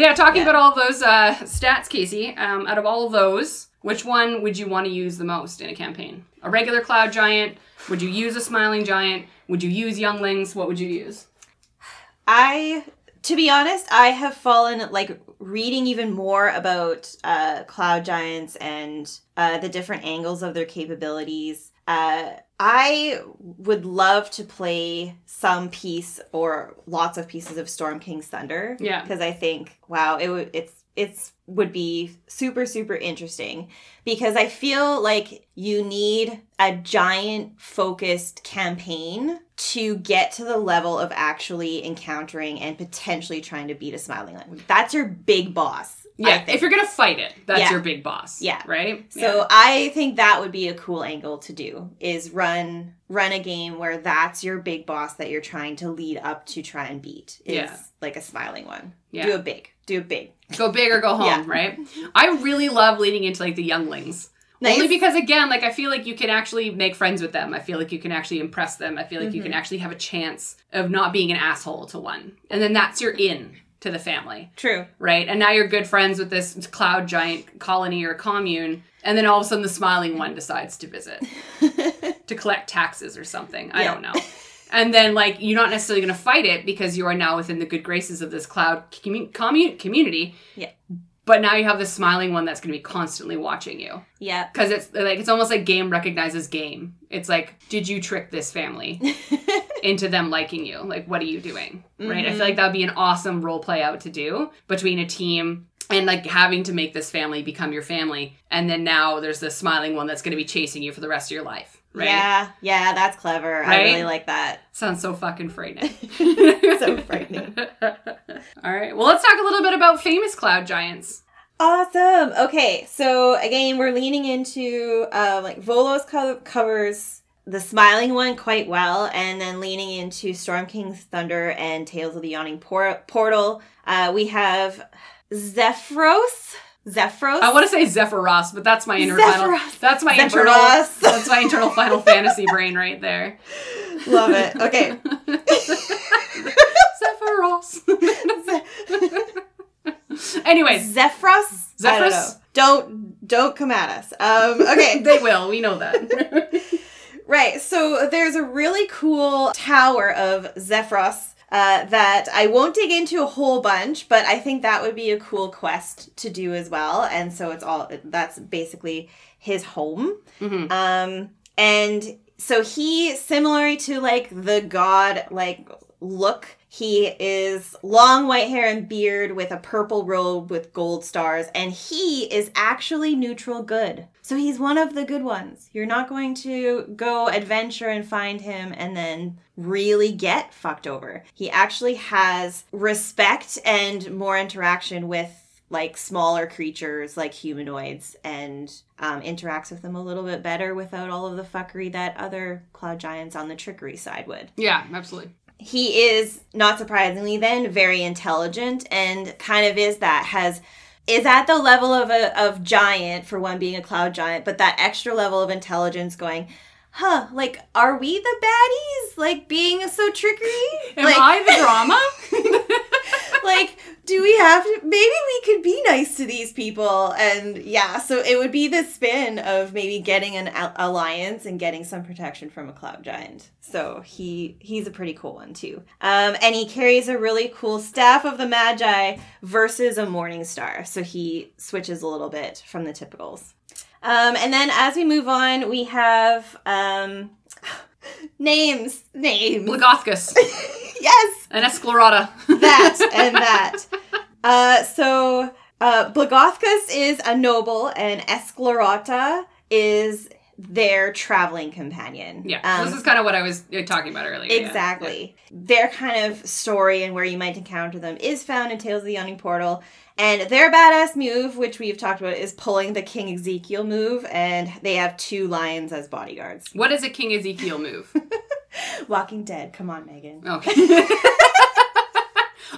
yeah, talking Yeah. about all those uh, stats, Casey. Um, out of all of those, which one would you want to use the most in a campaign? A regular cloud giant? Would you use a smiling giant? Would you use younglings? What would you use? I, to be honest, I have fallen like reading even more about uh, cloud giants and uh, the different angles of their capabilities. Uh, I would love to play some piece or lots of pieces of Storm King's Thunder. Yeah. because I think wow, it would it's it's would be super super interesting because I feel like you need a giant focused campaign to get to the level of actually encountering and potentially trying to beat a smiling lion. That's your big boss. Yeah, if you're gonna fight it, that's Yeah. your big boss. Yeah. right. So I think that would be a cool angle to do is run run a game where that's your big boss that you're trying to lead up to try and beat. Is Yeah. like a smiling one. Yeah. Do it big. Do it big. Go big or go home, Yeah. right? I really love leading into like the younglings. Only because again, like I feel like you can actually make friends with them. I feel like you can actually impress them. I feel like you Mm-hmm. can actually have a chance of not being an asshole to one. And then that's your in to the family. True. right? And now you're good friends with this cloud giant colony or commune, and then all of a sudden the smiling one decides to visit to collect taxes or something. I Yeah. don't know. And then like you're not necessarily going to fight it because you are now within the good graces of this cloud commu- commu- community. Yeah. But now you have this smiling one that's going to be constantly watching you Yeah. because it's like it's almost like game recognizes game. It's like, did you trick this family into them liking you? Like, what are you doing? Right? I feel mm-hmm. like that would be an awesome role play out to do between a team and like having to make this family become your family, and then now there's this smiling one that's going to be chasing you for the rest of your life. Right? Yeah, yeah, that's clever. I really like that. Sounds so fucking frightening. So frightening. All right. Well, let's talk a little bit about famous cloud giants. Awesome. Okay, so again, we're leaning into uh, like Volo's co- covers the smiling one quite well, and then leaning into Storm King's Thunder and Tales of the Yawning Por- Portal. Uh, we have Zephyros. Zephyros. I want to say Zephyros, but that's my inner final. That's my internal. That's my internal Final Fantasy brain right there. Love it. Okay. Sephiroth. Anyways, Zephyros. Zephyros? Don't don't come at us. Um. Okay. they will. We know that. Right. So there's a really cool tower of Zephyros uh, that I won't dig into a whole bunch, but I think that would be a cool quest to do as well. And so it's all that's basically his home. Mhm. Um, and so he, similarly to like the god like look, he is long white hair and beard with a purple robe with gold stars, and he is actually neutral good. So he's one of the good ones. You're not going to go adventure and find him and then really get fucked over. He actually has respect and more interaction with like smaller creatures like humanoids and um, interacts with them a little bit better without all of the fuckery that other cloud giants on the trickery side would yeah, absolutely. He is not surprisingly then very intelligent and kind of is that has is at the level of a of giant for one being a cloud giant but that extra level of intelligence going huh like are we the baddies like being so trickery Am like I the drama? like do we have to maybe we could be nice to these people. And yeah so it would be the spin of maybe getting an alliance and getting some protection from a cloud giant. So he he's a pretty cool one too. Um and he carries a really cool staff of the magi versus a morning star. So he switches a little bit from the typicals. Um, and then as we move on, we have um, names. Names. Blagothkus yes, and Esclerata. that and that. Uh, so uh, Blagothkus is a noble, and Esclerata is their traveling companion. Yeah, Um, this is kind of what I was uh, talking about earlier. yeah. Exactly. Their kind of story and where you might encounter them is found in Tales of the Yawning Portal. And their badass move, which we've talked about, is pulling the King Ezekiel move, and they have two lions as bodyguards. What is a King Ezekiel move? Walking Dead, come on, Megan. Okay.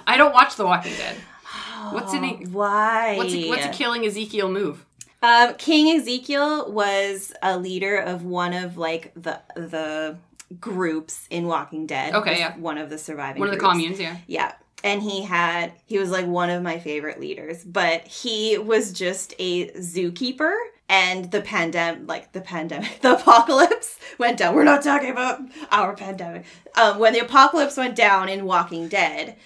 I don't watch The Walking Dead. What's in it- Why? What's a, what's a killing Ezekiel move? Um, King Ezekiel was a leader of one of like the the groups in Walking Dead. Okay, yeah. One of the surviving. One of the groups. communes, yeah. Yeah. And he had, he was like one of my favorite leaders, but he was just a zookeeper. And the pandemic, like the pandemic, the apocalypse went down. We're not talking about our pandemic. Um, when the apocalypse went down in Walking Dead,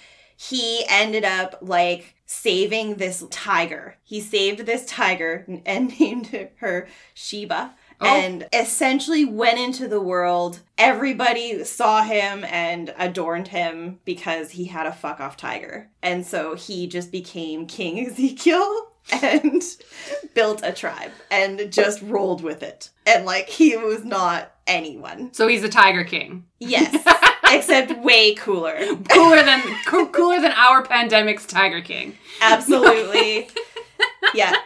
he ended up like saving this tiger. He saved this tiger and- named her Sheba. Oh. And essentially went into the world. Everybody saw him and adorned him because he had a fuck off tiger. And so he just became King Ezekiel and built a tribe and just rolled with it. And like he was not anyone. So he's the Tiger King. Yes. Except way cooler. Cooler than coo- cooler than our pandemic's Tiger King. Absolutely. yeah.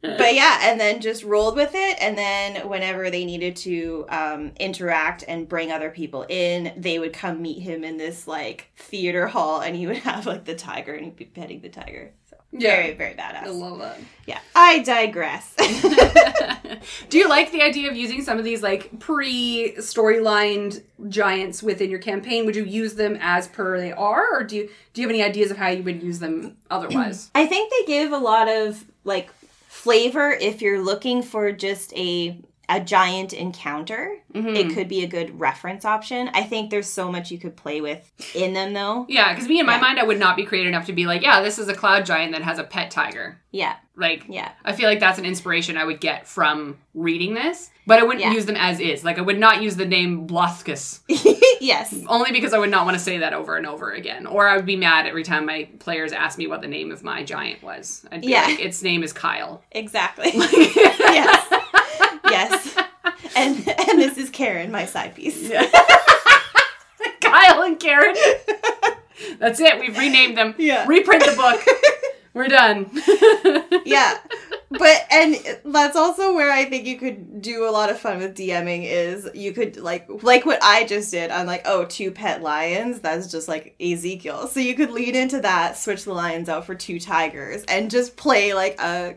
But yeah, and then just rolled with it. And then whenever they needed to um, interact and bring other people in, they would come meet him in this like theater hall and he would have like the tiger and he'd be petting the tiger. Yeah. very, very badass. I love that. Yeah. I digress. do you like the idea of using some of these like pre storylined giants within your campaign? Would you use them as per they are, or do you do you have any ideas of how you would use them otherwise? I think they give a lot of like flavor if you're looking for just a a giant encounter. Mhm. It could be a good reference option. I think there's so much you could play with in them though. Yeah, because me in my Yeah. mind, I would not be creative enough to be like, yeah, this is a cloud giant that has a pet tiger. Yeah. Like, Yeah. I feel like that's an inspiration I would get from reading this, but I wouldn't Yeah. use them as is. Like, I would not use the name Bloskus, yes. only because I would not want to say that over and over again. Or I would be mad every time my players asked me what the name of my giant was. I'd be Yeah. like, its name is Kyle. Exactly. yes. Yes. And and this is Karen, my side piece. Kyle and Karen. That's it. We've renamed them. Yeah. Reprint the book. We're done. yeah. But and that's also where I think you could do a lot of fun with DMing is you could like like what I just did. I'm like, oh, two pet lions. That's just like Ezekiel. So you could lead into that, switch the lions out for two tigers, and just play like a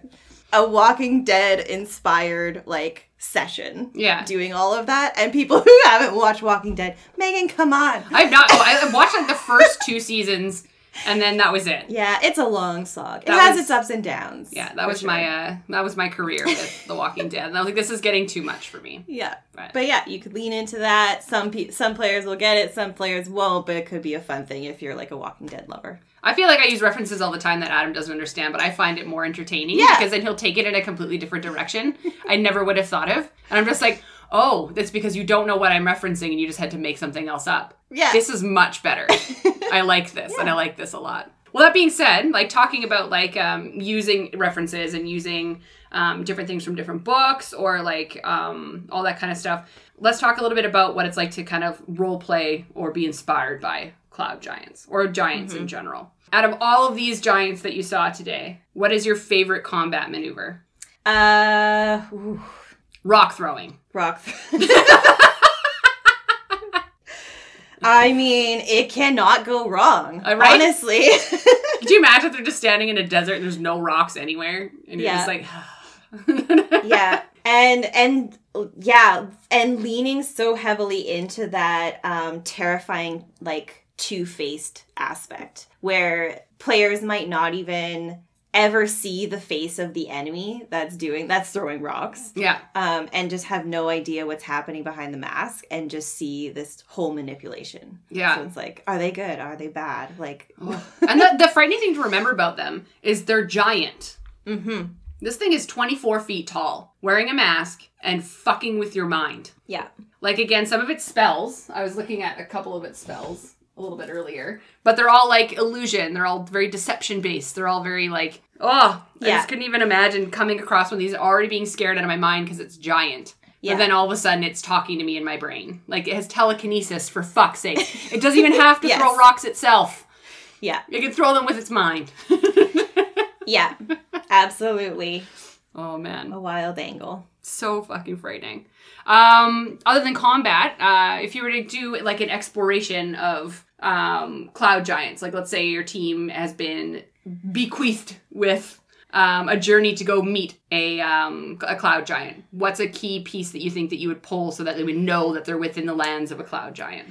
a Walking Dead inspired like session. Yeah. Doing all of that, and people who haven't watched Walking Dead, Megan, come on. I've not. Oh, I watched like the first two seasons, and then that was it. Yeah, it's a long slog. It That has was- its ups and downs. Yeah, that was sure. my uh, that was my career with The Walking Dead. And I was like, this is getting too much for me. Yeah. But- But yeah, you could lean into that. Some pe- some players will get it, some players won't, but it could be a fun thing if you're like a Walking Dead lover. I feel like I use references all the time that Adam doesn't understand, but I find it more entertaining Yeah. because then he'll take it in a completely different direction I never would have thought of. And I'm just like, oh, that's because you don't know what I'm referencing and you just had to make something else up. Yeah. This is much better. I like this and I like this a lot. Well, that being said, like talking about like um, using references and using um, different things from different books or like um, all that kind of stuff, let's talk a little bit about what it's like to kind of role play or be inspired by cloud giants or giants in general. Out of all of these giants that you saw today, what is your favorite combat maneuver? uh ooh, Rock throwing. rock. I mean, it cannot go wrong. Uh, right? Honestly. Could you imagine if they're just standing in a desert and there's no rocks anywhere? And you're Yeah. just like, yeah and and yeah and leaning so heavily into that um terrifying like two-faced aspect where players might not even ever see the face of the enemy that's doing that's throwing rocks yeah. um and just have no idea what's happening behind the mask and just see this whole manipulation Yeah. so it's like are they good are they bad like and the, the frightening thing to remember about them is they're giant. mm-hmm This thing is 24 feet tall, wearing a mask, and fucking with your mind. Yeah. Like, again, some of its spells, I was looking at a couple of its spells a little bit earlier, but they're all like illusion. They're all very deception based. They're all very like, oh, I Yeah. just couldn't even imagine coming across one of these already being scared out of my mind because it's giant. Yeah. But then all of a sudden it's talking to me in my brain. Like, it has telekinesis, for fuck's sake. It doesn't even have to Yes. throw rocks itself. Yeah. It can throw them with its mind. Yeah. Absolutely. oh, man. A wild angle. So fucking frightening. Um, other than combat, uh, if you were to do like an exploration of um, cloud giants, like let's say your team has been bequeathed with um, a journey to go meet a um, a cloud giant, what's a key piece that you think that you would pull so that they would know that they're within the lands of a cloud giant?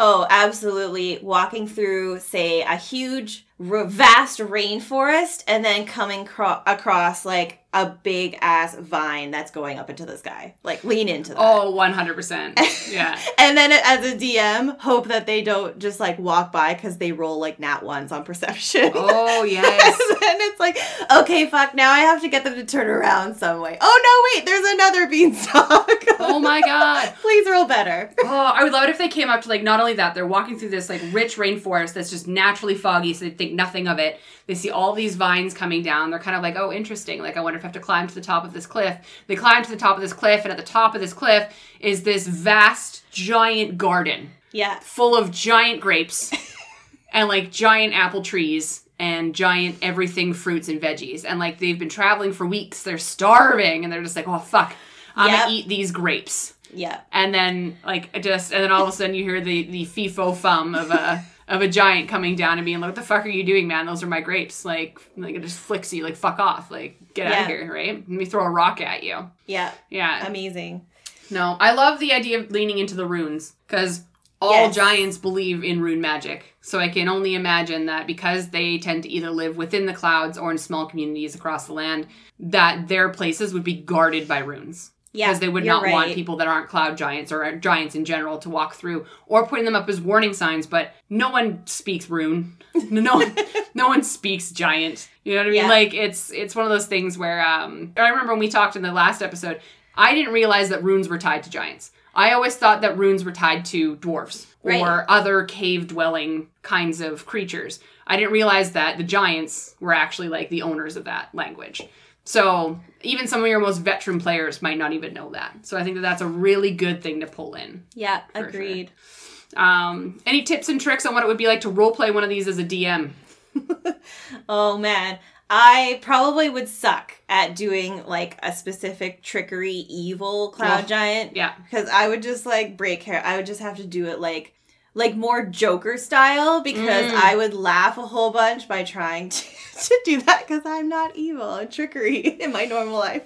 Oh, absolutely. Walking through, say, a huge, vast rainforest and then coming cro- across like a big ass vine that's going up into the sky. Like, lean into that. Oh, 100%. Yeah. And then as a DM, hope that they don't just like walk by because they roll like nat ones on perception. Oh, yes. and it's like, okay, fuck, now I have to get them to turn around some way. Oh no, wait, there's another beanstalk. Oh my god. Please roll better. Oh, I would love it if they came up to like not only that, they're walking through this like rich rainforest that's just naturally foggy, so they think nothing of it. They see all these vines coming down. They're kind of like, oh, interesting. Like, I wonder if have to climb to the top of this cliff. They climb to the top of this cliff, and at the top of this cliff is this vast, giant garden Yeah. full of giant grapes and like giant apple trees and giant everything fruits and veggies. And like they've been traveling for weeks. They're starving, and they're just like, oh, fuck. I'm Yep. gonna eat these grapes Yeah. and then like just and then all of a sudden you hear the the fifo fum of a of a giant coming down and being like, "What the fuck are you doing, man? Those are my grapes." Like like it just flicks you like fuck off, like get out of here, right? Let me throw a rock at you. Yeah. Yeah, Amazing. no, I love the idea of leaning into the runes because all Yes. giants believe in rune magic. So I can only imagine that because they tend to either live within the clouds or in small communities across the land, that their places would be guarded by runes Yeah. because they would not want people that aren't cloud giants or giants in general to walk through or putting them up as warning signs but no one speaks rune. No one no one speaks giant. You know what i mean? Yeah. like it's it's one of those things where um i remember when we talked in the last episode i didn't realize that runes were tied to giants. I always thought that runes were tied to dwarves or other cave dwelling kinds of creatures. I didn't realize that the giants were actually like the owners of that language so even some of your most veteran players might not even know that. So I think that that's a really good thing to pull in. Yeah. Agreed. Um, any tips and tricks on what it would be like to role play one of these as a DM? Oh man. I probably would suck at doing like a specific trickery evil cloud Oh, giant. Yeah. because I would just like break hair. I would just have to do it like like more Joker style because Mm. I would laugh a whole bunch by trying to, to do that because I'm not evil and trickery in my normal life.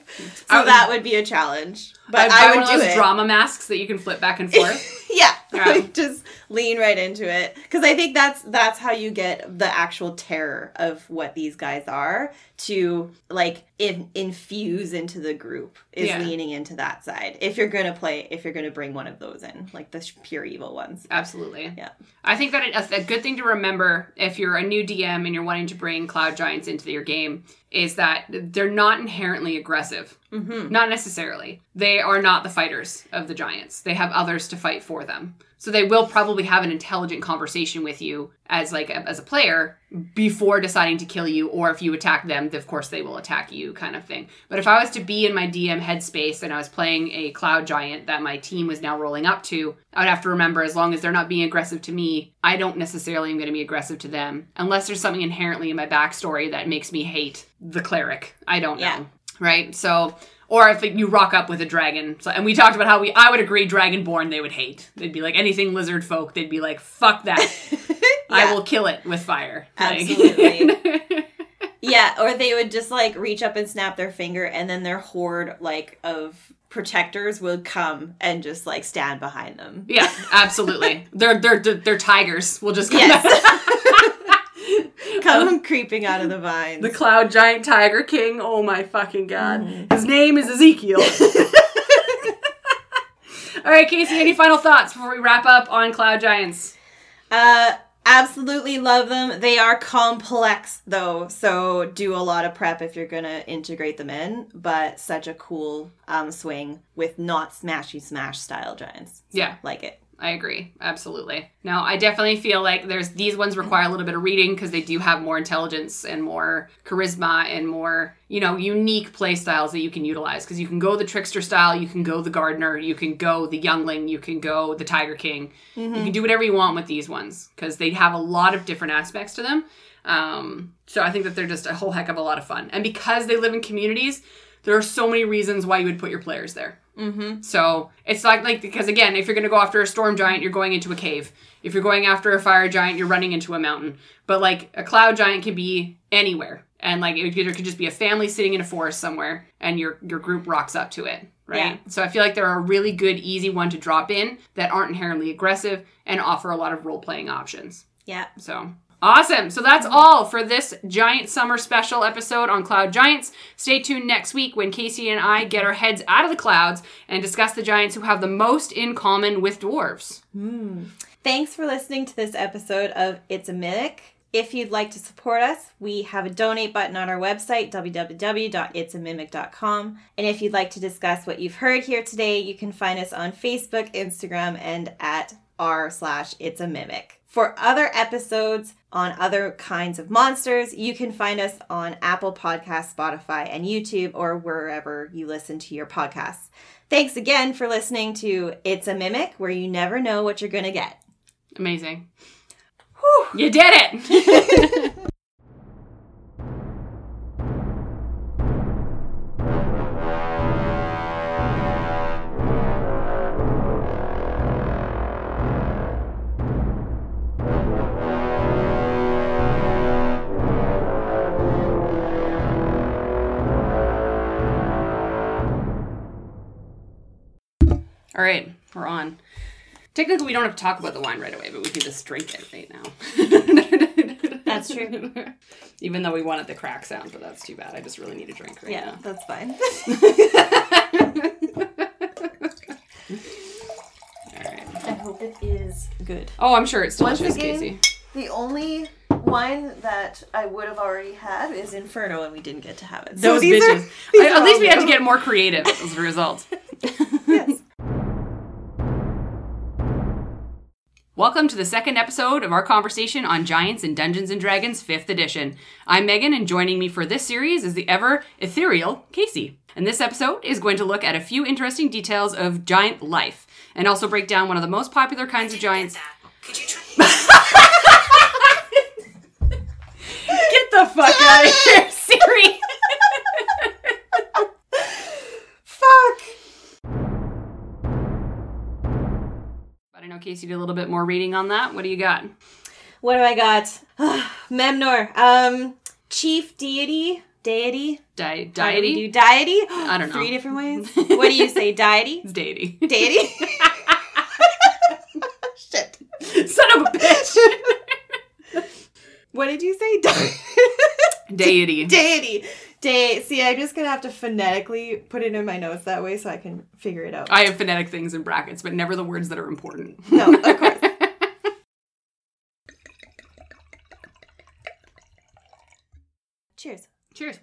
So would- that would be a challenge. But I'd I, would do it. drama masks that you can flip back and forth. yeah, Yeah. like, just lean right into it because I think that's that's how you get the actual terror of what these guys are to like in, infuse into the group is Yeah. leaning into that side. If you're gonna play, if you're gonna bring one of those in, like the sh- pure evil ones. Absolutely. Yeah. I think that it, a, a good thing to remember if you're a new DM and you're wanting to bring cloud giants into your game is that they're not inherently aggressive. Mm-hmm. Not necessarily. They are not the fighters of the giants. They have others to fight for them. So they will probably have an intelligent conversation with you as like a, as a player before deciding to kill you or if you attack them, of course they will attack you kind of thing. But if I was to be in my DM headspace and I was playing a cloud giant that my team was now rolling up to, I would have to remember as long as they're not being aggressive to me, I don't necessarily am going to be aggressive to them unless there's something inherently in my backstory that makes me hate the cleric. I don't know right? So, or if you rock up with a dragon, so, and we talked about how we, I would agree, dragonborn they would hate. They'd be like anything lizard folk. They'd be like, fuck that. I will kill it with fire. Like- Absolutely. Yeah, or they would just like reach up and snap their finger, and then their horde like of protectors would come and just like stand behind them. yeah, absolutely. They're they're they're, they're tigers. We'll just come Yes. Come creeping out of the vines. the cloud giant tiger king. Oh my fucking god. Mm-hmm. His name is Ezekiel. All right, Casey. Any final thoughts before we wrap up on cloud giants? Uh, Absolutely love them. They are complex though, so do a lot of prep if you're gonna integrate them in. But such a cool um, swing with not smashy smash style giants. Yeah. Like it. I agree. Absolutely. Now, I definitely feel like there's these ones require a little bit of reading because they do have more intelligence and more charisma and more, you know, unique play styles that you can utilize. Because you can go the trickster style, you can go the gardener, you can go the youngling, you can go the tiger king. You can do whatever you want with these ones because they have a lot of different aspects to them. Um, so I think that they're just a whole heck of a lot of fun. And because they live in communities, there are so many reasons why you would put your players there. Mm-hmm. So it's like like because again, if you're going to go after a storm giant, you're going into a cave. If you're going after a fire giant, you're running into a mountain. But like a cloud giant can be anywhere, and like it could, it could just be a family sitting in a forest somewhere, and your your group rocks up to it, right? Yeah. So I feel like they're a really good, easy one to drop in that aren't inherently aggressive and offer a lot of role playing options. Yeah. So awesome. So that's all for this giant summer special episode on Cloud Giants. Stay tuned next week when Casey and I get our heads out of the clouds and discuss the giants who have the most in common with dwarves. Hmm. Thanks for listening to this episode of It's a Mimic. If you'd like to support us, we have a donate button on our website, www.itsamimic.com. And if you'd like to discuss what you've heard here today, you can find us on Facebook, Instagram, and at r slash It's a Mimic. For other episodes on other kinds of monsters, you can find us on Apple Podcasts, Spotify, and YouTube, or wherever you listen to your podcasts. Thanks again for listening to It's a Mimic, where you never know what you're going to get. Amazing. You did it! All right, we're on. Technically, we don't have to talk about the wine right away, but we can just drink it right now. That's true. Even though we wanted the crack sound, but that's too bad. I just really need a drink right Yeah, now. that's fine. All right. I hope it is good. Oh, I'm sure it's Once delicious, again- Casey. The only wine that I would have already had is Inferno, and we didn't get to have it. Those these are- bitches. these I- at least we had to get more creative as a result. Welcome to the second episode of our conversation on Giants and Dungeons and Dragons 5th edition. I'm Megan, and joining me for this series is the ever ethereal Casey. And this episode is going to look at a few interesting details of giant life and also break down one of the most popular kinds of giants. Get the fuck out of here, Siri! Know Casey did a little bit more reading on that. What do you got? What do I got? Memnor. Um, chief deity. Deity. Di- How do deity? do deity. I don't know. Three different ways. What do you say? Deity. It's deity. Deity. Shit. Son of a bitch! What did you say? Deity. deity. De- See, I'm just gonna have to phonetically put it in my notes that way so I can figure it out. I have phonetic things in brackets, but never the words that are important. No, of course. Cheers. Cheers.